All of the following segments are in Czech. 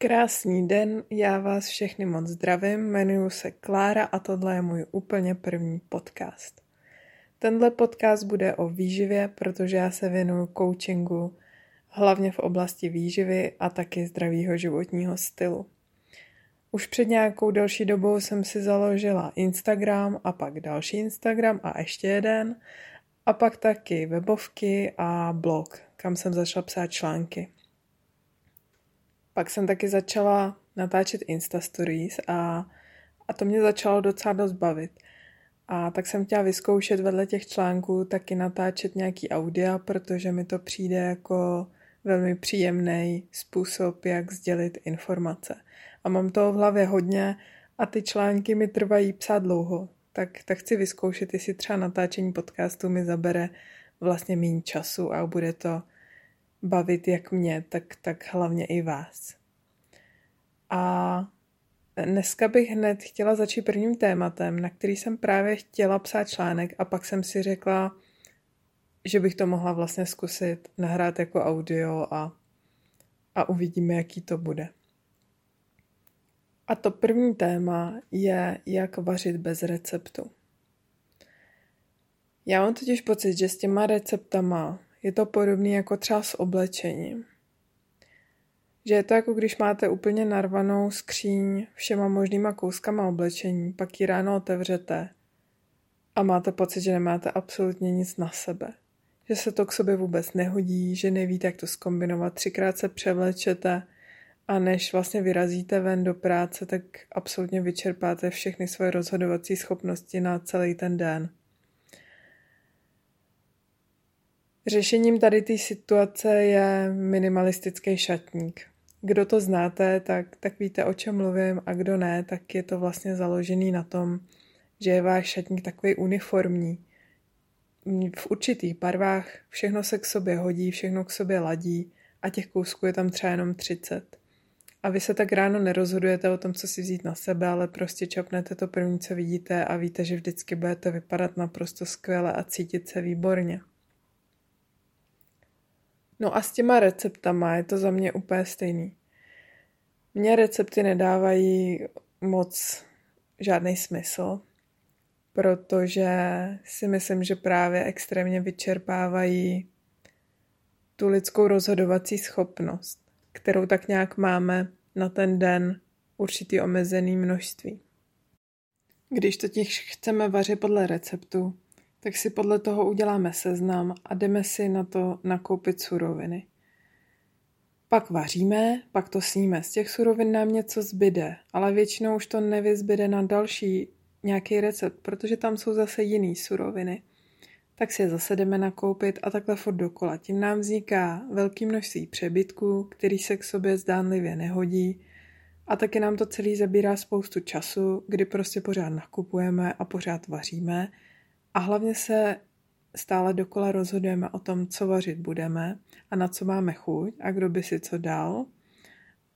Krásný den, já vás všechny moc zdravím, jmenuji se Klára a tohle je můj úplně první podcast. Tenhle podcast bude o výživě, protože já se věnuju coachingu hlavně v oblasti výživy a taky zdravého životního stylu. Už před nějakou delší dobou jsem si založila Instagram a pak další Instagram a ještě jeden a pak taky webovky a blog, kam jsem začala psát články. Pak jsem taky začala natáčet Insta Stories a, a to mě začalo docela dost bavit. A tak jsem chtěla vyzkoušet vedle těch článků taky natáčet nějaký audia, protože mi to přijde jako velmi příjemný způsob, jak sdělit informace. A mám toho v hlavě hodně a ty články mi trvají psát dlouho. Tak, tak chci vyzkoušet, jestli třeba natáčení podcastu mi zabere vlastně méně času a bude to bavit jak mě, tak, tak hlavně i vás. A dneska bych hned chtěla začít prvním tématem, na který jsem právě chtěla psát článek a pak jsem si řekla, že bych to mohla vlastně zkusit nahrát jako audio a, a uvidíme, jaký to bude. A to první téma je, jak vařit bez receptu. Já mám totiž pocit, že s těma receptama je to podobné jako třeba s oblečením. Že je to jako když máte úplně narvanou skříň všema možnýma kouskama oblečení, pak ji ráno otevřete a máte pocit, že nemáte absolutně nic na sebe. Že se to k sobě vůbec nehodí, že nevíte, jak to skombinovat. Třikrát se převlečete a než vlastně vyrazíte ven do práce, tak absolutně vyčerpáte všechny svoje rozhodovací schopnosti na celý ten den. Řešením tady té situace je minimalistický šatník. Kdo to znáte, tak, tak víte, o čem mluvím, a kdo ne, tak je to vlastně založený na tom, že je váš šatník takový uniformní. V určitých barvách všechno se k sobě hodí, všechno k sobě ladí a těch kousků je tam třeba jenom 30. A vy se tak ráno nerozhodujete o tom, co si vzít na sebe, ale prostě čapnete to první, co vidíte a víte, že vždycky budete vypadat naprosto skvěle a cítit se výborně. No a s těma receptama je to za mě úplně stejný. Mně recepty nedávají moc žádný smysl, protože si myslím, že právě extrémně vyčerpávají tu lidskou rozhodovací schopnost, kterou tak nějak máme na ten den určitý omezený množství. Když totiž chceme vařit podle receptu, tak si podle toho uděláme seznam a jdeme si na to nakoupit suroviny. Pak vaříme, pak to sníme. Z těch surovin nám něco zbyde, ale většinou už to nevyzbyde na další nějaký recept, protože tam jsou zase jiný suroviny. Tak si je zase jdeme nakoupit a takhle furt dokola. Tím nám vzniká velký množství přebytků, který se k sobě zdánlivě nehodí a taky nám to celý zabírá spoustu času, kdy prostě pořád nakupujeme a pořád vaříme a hlavně se stále dokola rozhodujeme o tom, co vařit budeme a na co máme chuť a kdo by si co dal.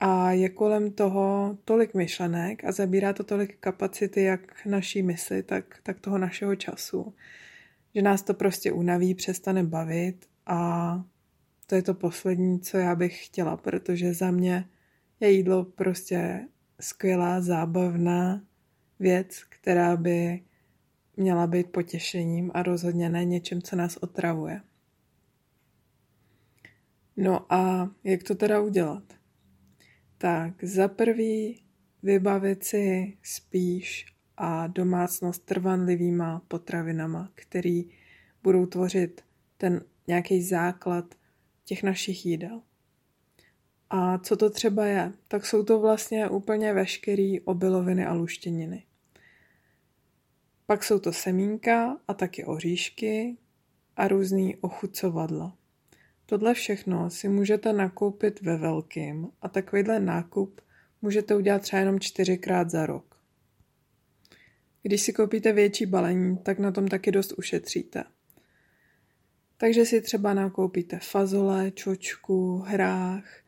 A je kolem toho tolik myšlenek a zabírá to tolik kapacity jak naší mysli, tak, tak toho našeho času, že nás to prostě unaví, přestane bavit a to je to poslední, co já bych chtěla, protože za mě je jídlo prostě skvělá, zábavná věc, která by měla být potěšením a rozhodně ne něčím, co nás otravuje. No a jak to teda udělat? Tak za prvý vybavit si spíš a domácnost trvanlivýma potravinama, který budou tvořit ten nějaký základ těch našich jídel. A co to třeba je? Tak jsou to vlastně úplně veškerý obiloviny a luštěniny. Pak jsou to semínka a taky oříšky a různý ochucovadla. Tohle všechno si můžete nakoupit ve velkým a takovýhle nákup můžete udělat třeba jenom čtyřikrát za rok. Když si koupíte větší balení, tak na tom taky dost ušetříte. Takže si třeba nakoupíte fazole, čočku, hrách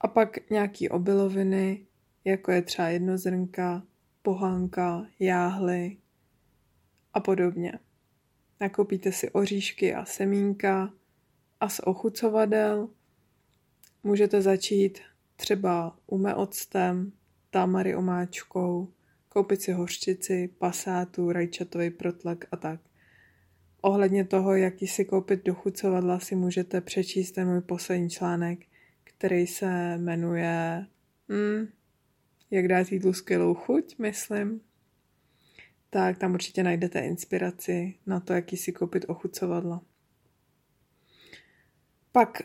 a pak nějaký obiloviny, jako je třeba jednozrnka, pohánka, jáhly, a podobně. Nakoupíte si oříšky a semínka a z ochucovadel můžete začít třeba ume octem, tamary omáčkou, koupit si hořčici, pasátu, rajčatový protlak a tak. Ohledně toho, jaký si koupit dochucovadla, si můžete přečíst ten můj poslední článek, který se jmenuje hmm, Jak dát jídlu skvělou chuť, myslím. Tak tam určitě najdete inspiraci na to, jaký si koupit ochucovadla. Pak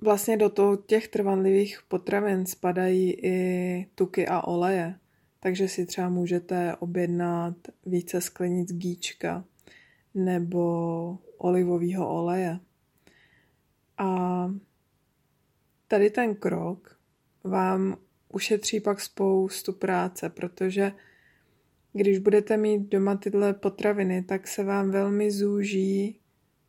vlastně do toho těch trvanlivých potravin spadají i tuky a oleje, takže si třeba můžete objednat více sklenic gíčka nebo olivového oleje. A tady ten krok vám ušetří pak spoustu práce, protože když budete mít doma tyhle potraviny, tak se vám velmi zúží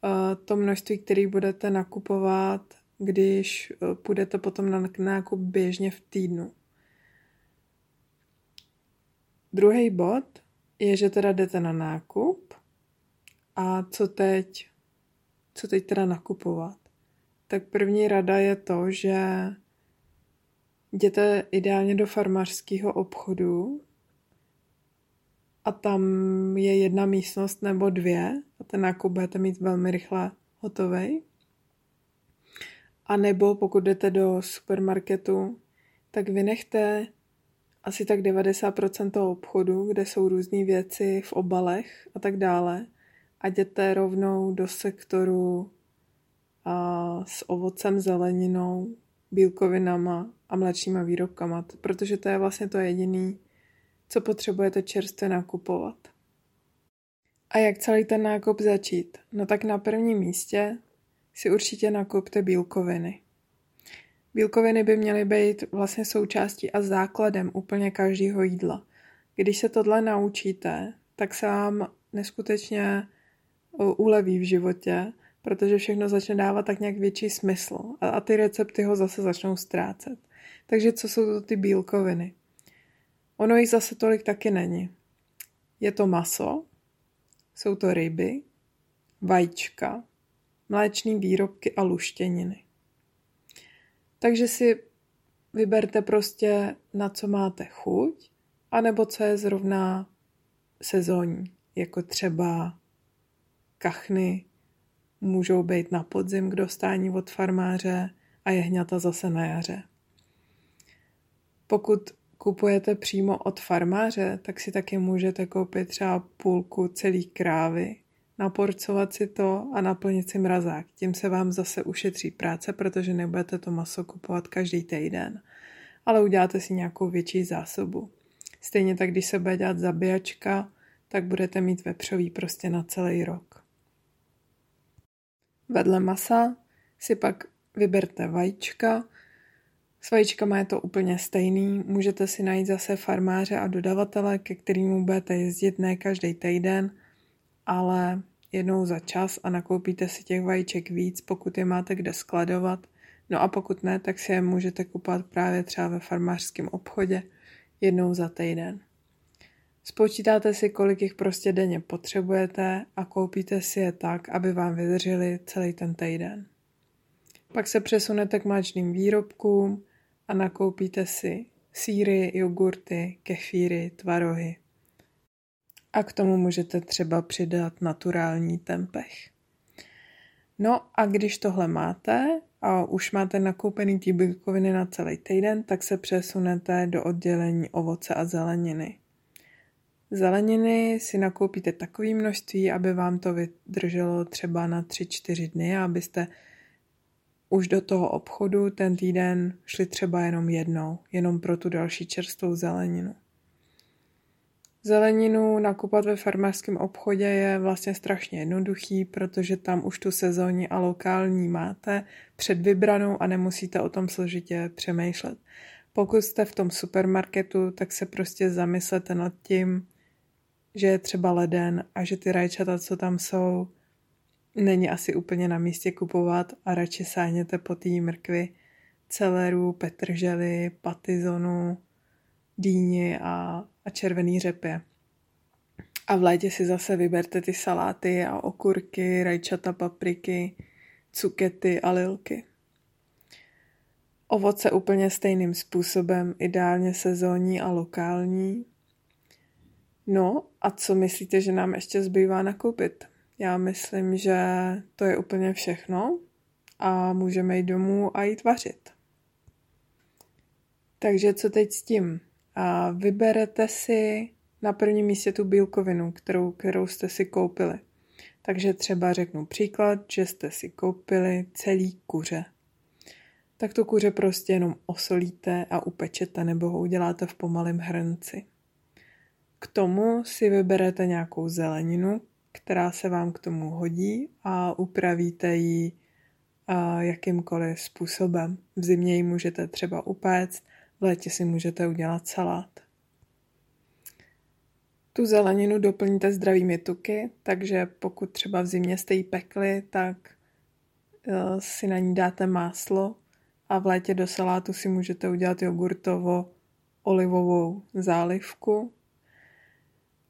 uh, to množství, který budete nakupovat, když uh, půjdete potom na nákup běžně v týdnu. Druhý bod je, že teda jdete na nákup a co teď? Co teď teda nakupovat? Tak první rada je to, že jděte ideálně do farmářského obchodu a tam je jedna místnost nebo dvě a ten nákup budete mít velmi rychle hotový. A nebo pokud jdete do supermarketu, tak vynechte asi tak 90% toho obchodu, kde jsou různé věci v obalech a tak dále a jděte rovnou do sektoru a s ovocem, zeleninou, bílkovinama a mléčnýma výrobkama, protože to je vlastně to jediný, co potřebujete čerstvě nakupovat. A jak celý ten nákup začít? No tak na prvním místě si určitě nakupte bílkoviny. Bílkoviny by měly být vlastně součástí a základem úplně každého jídla. Když se tohle naučíte, tak se vám neskutečně uleví v životě, protože všechno začne dávat tak nějak větší smysl a, ty recepty ho zase začnou ztrácet. Takže co jsou to ty bílkoviny? Ono jich zase tolik taky není. Je to maso, jsou to ryby, vajíčka, mléčné výrobky a luštěniny. Takže si vyberte prostě, na co máte chuť, anebo co je zrovna sezónní, jako třeba kachny můžou být na podzim k dostání od farmáře a jehňata zase na jaře. Pokud kupujete přímo od farmáře, tak si taky můžete koupit třeba půlku celý krávy, naporcovat si to a naplnit si mrazák. Tím se vám zase ušetří práce, protože nebudete to maso kupovat každý týden, ale uděláte si nějakou větší zásobu. Stejně tak, když se bude dělat zabíjačka, tak budete mít vepřový prostě na celý rok. Vedle masa si pak vyberte vajíčka, s vajíčkama je to úplně stejný, můžete si najít zase farmáře a dodavatele, ke kterému budete jezdit ne každý týden, ale jednou za čas a nakoupíte si těch vajíček víc, pokud je máte kde skladovat. No a pokud ne, tak si je můžete kupovat právě třeba ve farmářském obchodě jednou za týden. Spočítáte si, kolik jich prostě denně potřebujete a koupíte si je tak, aby vám vydrželi celý ten týden. Pak se přesunete k mléčným výrobkům, a nakoupíte si síry, jogurty, kefíry, tvarohy. A k tomu můžete třeba přidat naturální tempeh. No a když tohle máte a už máte nakoupený ty bílkoviny na celý týden, tak se přesunete do oddělení ovoce a zeleniny. Zeleniny si nakoupíte takové množství, aby vám to vydrželo třeba na 3-4 dny, abyste už do toho obchodu ten týden šli třeba jenom jednou, jenom pro tu další čerstvou zeleninu. Zeleninu nakupovat ve farmářském obchodě je vlastně strašně jednoduchý, protože tam už tu sezónní a lokální máte před vybranou a nemusíte o tom složitě přemýšlet. Pokud jste v tom supermarketu, tak se prostě zamyslete nad tím, že je třeba leden a že ty rajčata, co tam jsou, není asi úplně na místě kupovat a radši sáhněte po té mrkvi, celeru, petržely, patizonu, dýni a, a červený řepě. A v létě si zase vyberte ty saláty a okurky, rajčata, papriky, cukety a lilky. Ovoce úplně stejným způsobem, ideálně sezónní a lokální. No a co myslíte, že nám ještě zbývá nakoupit? Já myslím, že to je úplně všechno a můžeme jít domů a jít vařit. Takže co teď s tím? A vyberete si na prvním místě tu bílkovinu, kterou, kterou jste si koupili. Takže třeba řeknu příklad, že jste si koupili celý kuře. Tak to kuře prostě jenom osolíte a upečete nebo ho uděláte v pomalém hrnci. K tomu si vyberete nějakou zeleninu, která se vám k tomu hodí a upravíte ji jakýmkoliv způsobem. V zimě ji můžete třeba upéct, v létě si můžete udělat salát. Tu zeleninu doplníte zdravými tuky, takže pokud třeba v zimě jste ji pekli, tak eh, si na ní dáte máslo a v létě do salátu si můžete udělat jogurtovo olivovou zálivku.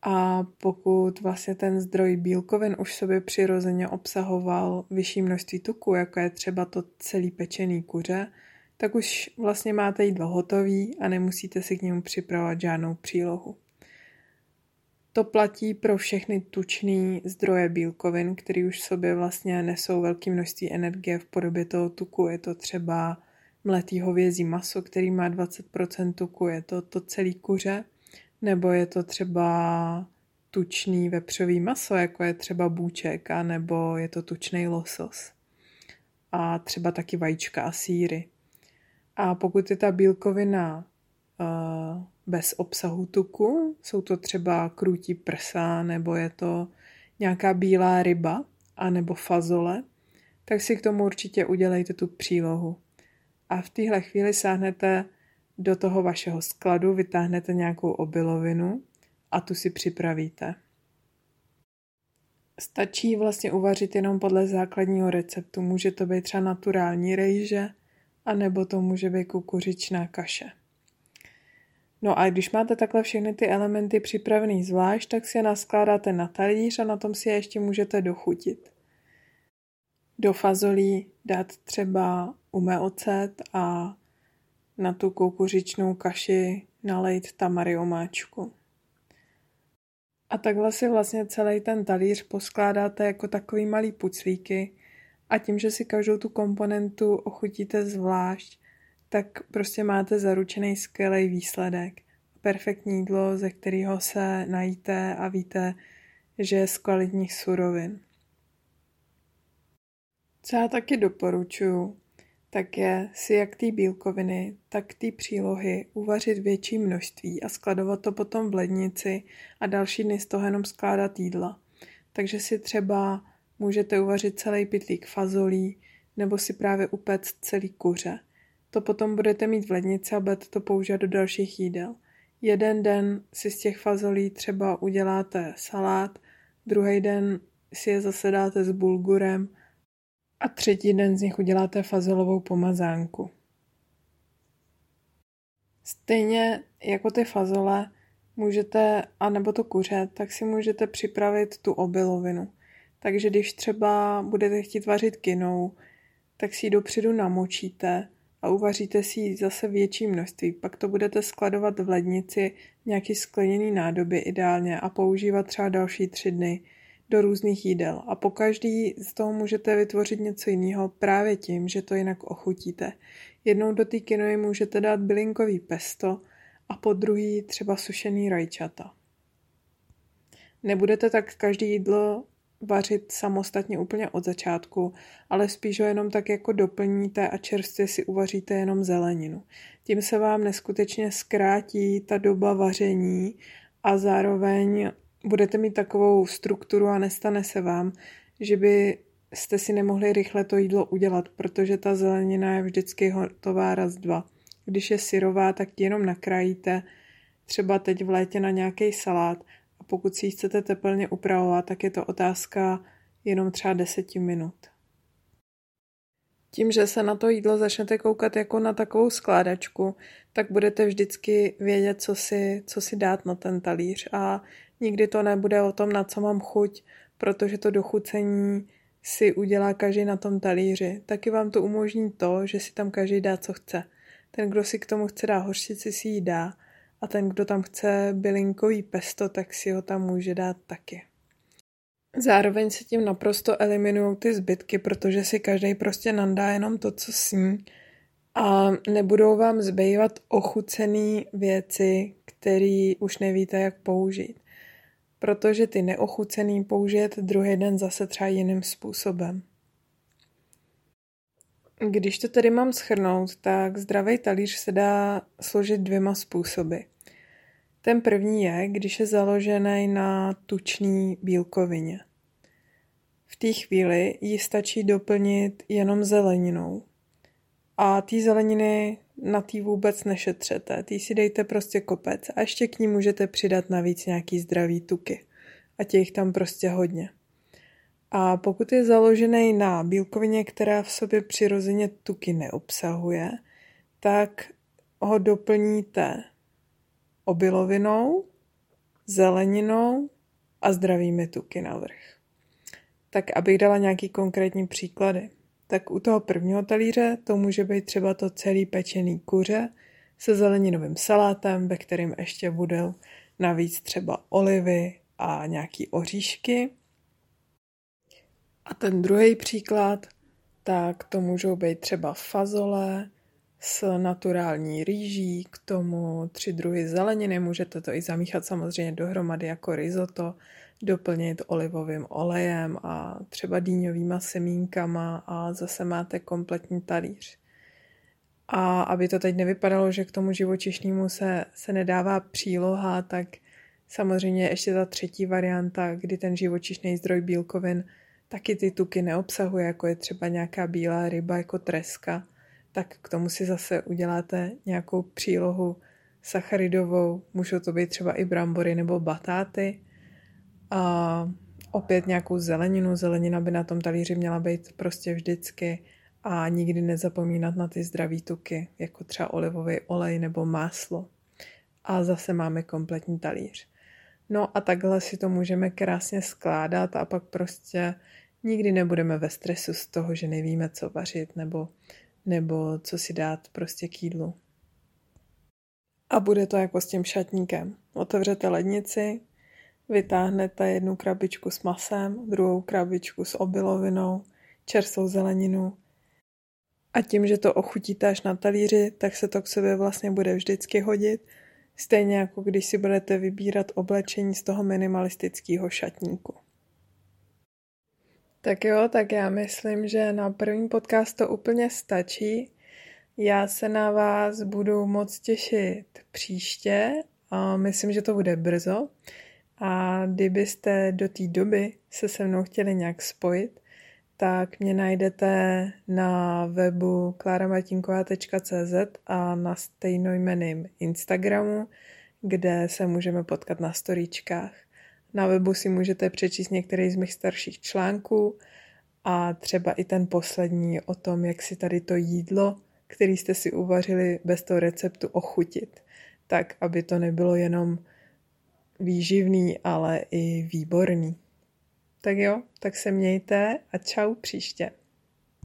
A pokud vlastně ten zdroj bílkovin už sobě přirozeně obsahoval vyšší množství tuku, jako je třeba to celý pečený kuře, tak už vlastně máte jídlo hotový a nemusíte si k němu připravovat žádnou přílohu. To platí pro všechny tučné zdroje bílkovin, které už v sobě vlastně nesou velké množství energie v podobě toho tuku. Je to třeba mletý hovězí maso, který má 20% tuku, je to to celý kuře, nebo je to třeba tučný vepřový maso, jako je třeba bůček, a nebo je to tučný losos. A třeba taky vajíčka a síry. A pokud je ta bílkovina uh, bez obsahu tuku, jsou to třeba krutí prsa, nebo je to nějaká bílá ryba, a nebo fazole, tak si k tomu určitě udělejte tu přílohu. A v téhle chvíli sáhnete do toho vašeho skladu, vytáhnete nějakou obilovinu a tu si připravíte. Stačí vlastně uvařit jenom podle základního receptu. Může to být třeba naturální rejže, a nebo to může být kukuřičná kaše. No a když máte takhle všechny ty elementy připravený zvlášť, tak si je naskládáte na talíř a na tom si je ještě můžete dochutit. Do fazolí dát třeba umé ocet a na tu kukuřičnou kaši nalejt tamary omáčku. A takhle si vlastně celý ten talíř poskládáte jako takový malý puclíky a tím, že si každou tu komponentu ochutíte zvlášť, tak prostě máte zaručený skvělý výsledek. Perfektní jídlo, ze kterého se najíte a víte, že je z kvalitních surovin. Co já taky doporučuji, tak je si jak ty bílkoviny, tak ty přílohy uvařit větší množství a skladovat to potom v lednici a další dny z toho jenom skládat jídla. Takže si třeba můžete uvařit celý pytlík fazolí nebo si právě upéct celý kuře. To potom budete mít v lednici a budete to používat do dalších jídel. Jeden den si z těch fazolí třeba uděláte salát, druhý den si je zase dáte s bulgurem a třetí den z nich uděláte fazolovou pomazánku. Stejně jako ty fazole můžete, anebo to kuře, tak si můžete připravit tu obilovinu. Takže když třeba budete chtít vařit kinou, tak si ji dopředu namočíte a uvaříte si ji zase větší množství. Pak to budete skladovat v lednici nějaký skleněný nádoby ideálně a používat třeba další tři dny do různých jídel. A po každý z toho můžete vytvořit něco jiného právě tím, že to jinak ochutíte. Jednou do té kinoji můžete dát bylinkový pesto a po druhý třeba sušený rajčata. Nebudete tak každý jídlo vařit samostatně úplně od začátku, ale spíš ho jenom tak jako doplníte a čerstvě si uvaříte jenom zeleninu. Tím se vám neskutečně zkrátí ta doba vaření a zároveň budete mít takovou strukturu a nestane se vám, že by jste si nemohli rychle to jídlo udělat, protože ta zelenina je vždycky hotová raz dva. Když je syrová, tak ji jenom nakrájíte, třeba teď v létě na nějaký salát a pokud si ji chcete teplně upravovat, tak je to otázka jenom třeba deseti minut. Tím, že se na to jídlo začnete koukat jako na takovou skládačku, tak budete vždycky vědět, co si, co si dát na ten talíř a nikdy to nebude o tom, na co mám chuť, protože to dochucení si udělá každý na tom talíři. Taky vám to umožní to, že si tam každý dá, co chce. Ten, kdo si k tomu chce dát hořčici, si ji dá a ten, kdo tam chce bylinkový pesto, tak si ho tam může dát taky. Zároveň se tím naprosto eliminují ty zbytky, protože si každý prostě nandá jenom to, co sní a nebudou vám zbývat ochucené věci, které už nevíte, jak použít. Protože ty neochucený použijete druhý den zase třeba jiným způsobem. Když to tedy mám schrnout, tak zdravý talíř se dá složit dvěma způsoby. Ten první je, když je založený na tučný bílkovině. V té chvíli ji stačí doplnit jenom zeleninou. A té zeleniny na tý vůbec nešetřete, tý si dejte prostě kopec a ještě k ní můžete přidat navíc nějaký zdravý tuky. A těch tam prostě hodně. A pokud je založený na bílkovině, která v sobě přirozeně tuky neobsahuje, tak ho doplníte obilovinou, zeleninou a zdravými tuky navrch. Tak abych dala nějaký konkrétní příklady. Tak u toho prvního talíře to může být třeba to celý pečený kuře se zeleninovým salátem, ve kterém ještě budou navíc třeba olivy a nějaký oříšky. A ten druhý příklad, tak to můžou být třeba fazole s naturální rýží, k tomu tři druhy zeleniny, můžete to i zamíchat samozřejmě dohromady jako risotto, doplnit olivovým olejem a třeba dýňovýma semínkama a zase máte kompletní talíř. A aby to teď nevypadalo, že k tomu živočišnému se, se nedává příloha, tak samozřejmě ještě ta třetí varianta, kdy ten živočišný zdroj bílkovin taky ty tuky neobsahuje, jako je třeba nějaká bílá ryba jako treska, tak k tomu si zase uděláte nějakou přílohu sacharidovou, můžou to být třeba i brambory nebo batáty a opět nějakou zeleninu. Zelenina by na tom talíři měla být prostě vždycky a nikdy nezapomínat na ty zdraví tuky, jako třeba olivový olej nebo máslo. A zase máme kompletní talíř. No a takhle si to můžeme krásně skládat a pak prostě nikdy nebudeme ve stresu z toho, že nevíme, co vařit nebo, nebo co si dát prostě k jídlu. A bude to jako s tím šatníkem. Otevřete lednici, vytáhnete jednu krabičku s masem, druhou krabičku s obilovinou, čerstvou zeleninu a tím, že to ochutíte až na talíři, tak se to k sobě vlastně bude vždycky hodit, stejně jako když si budete vybírat oblečení z toho minimalistického šatníku. Tak jo, tak já myslím, že na první podcast to úplně stačí. Já se na vás budu moc těšit příště a myslím, že to bude brzo. A kdybyste do té doby se se mnou chtěli nějak spojit, tak mě najdete na webu klaramatinková.cz a na stejnojmeným Instagramu, kde se můžeme potkat na storíčkách. Na webu si můžete přečíst některý z mých starších článků a třeba i ten poslední o tom, jak si tady to jídlo, který jste si uvařili bez toho receptu, ochutit. Tak, aby to nebylo jenom výživný, ale i výborný. Tak jo, tak se mějte a čau příště.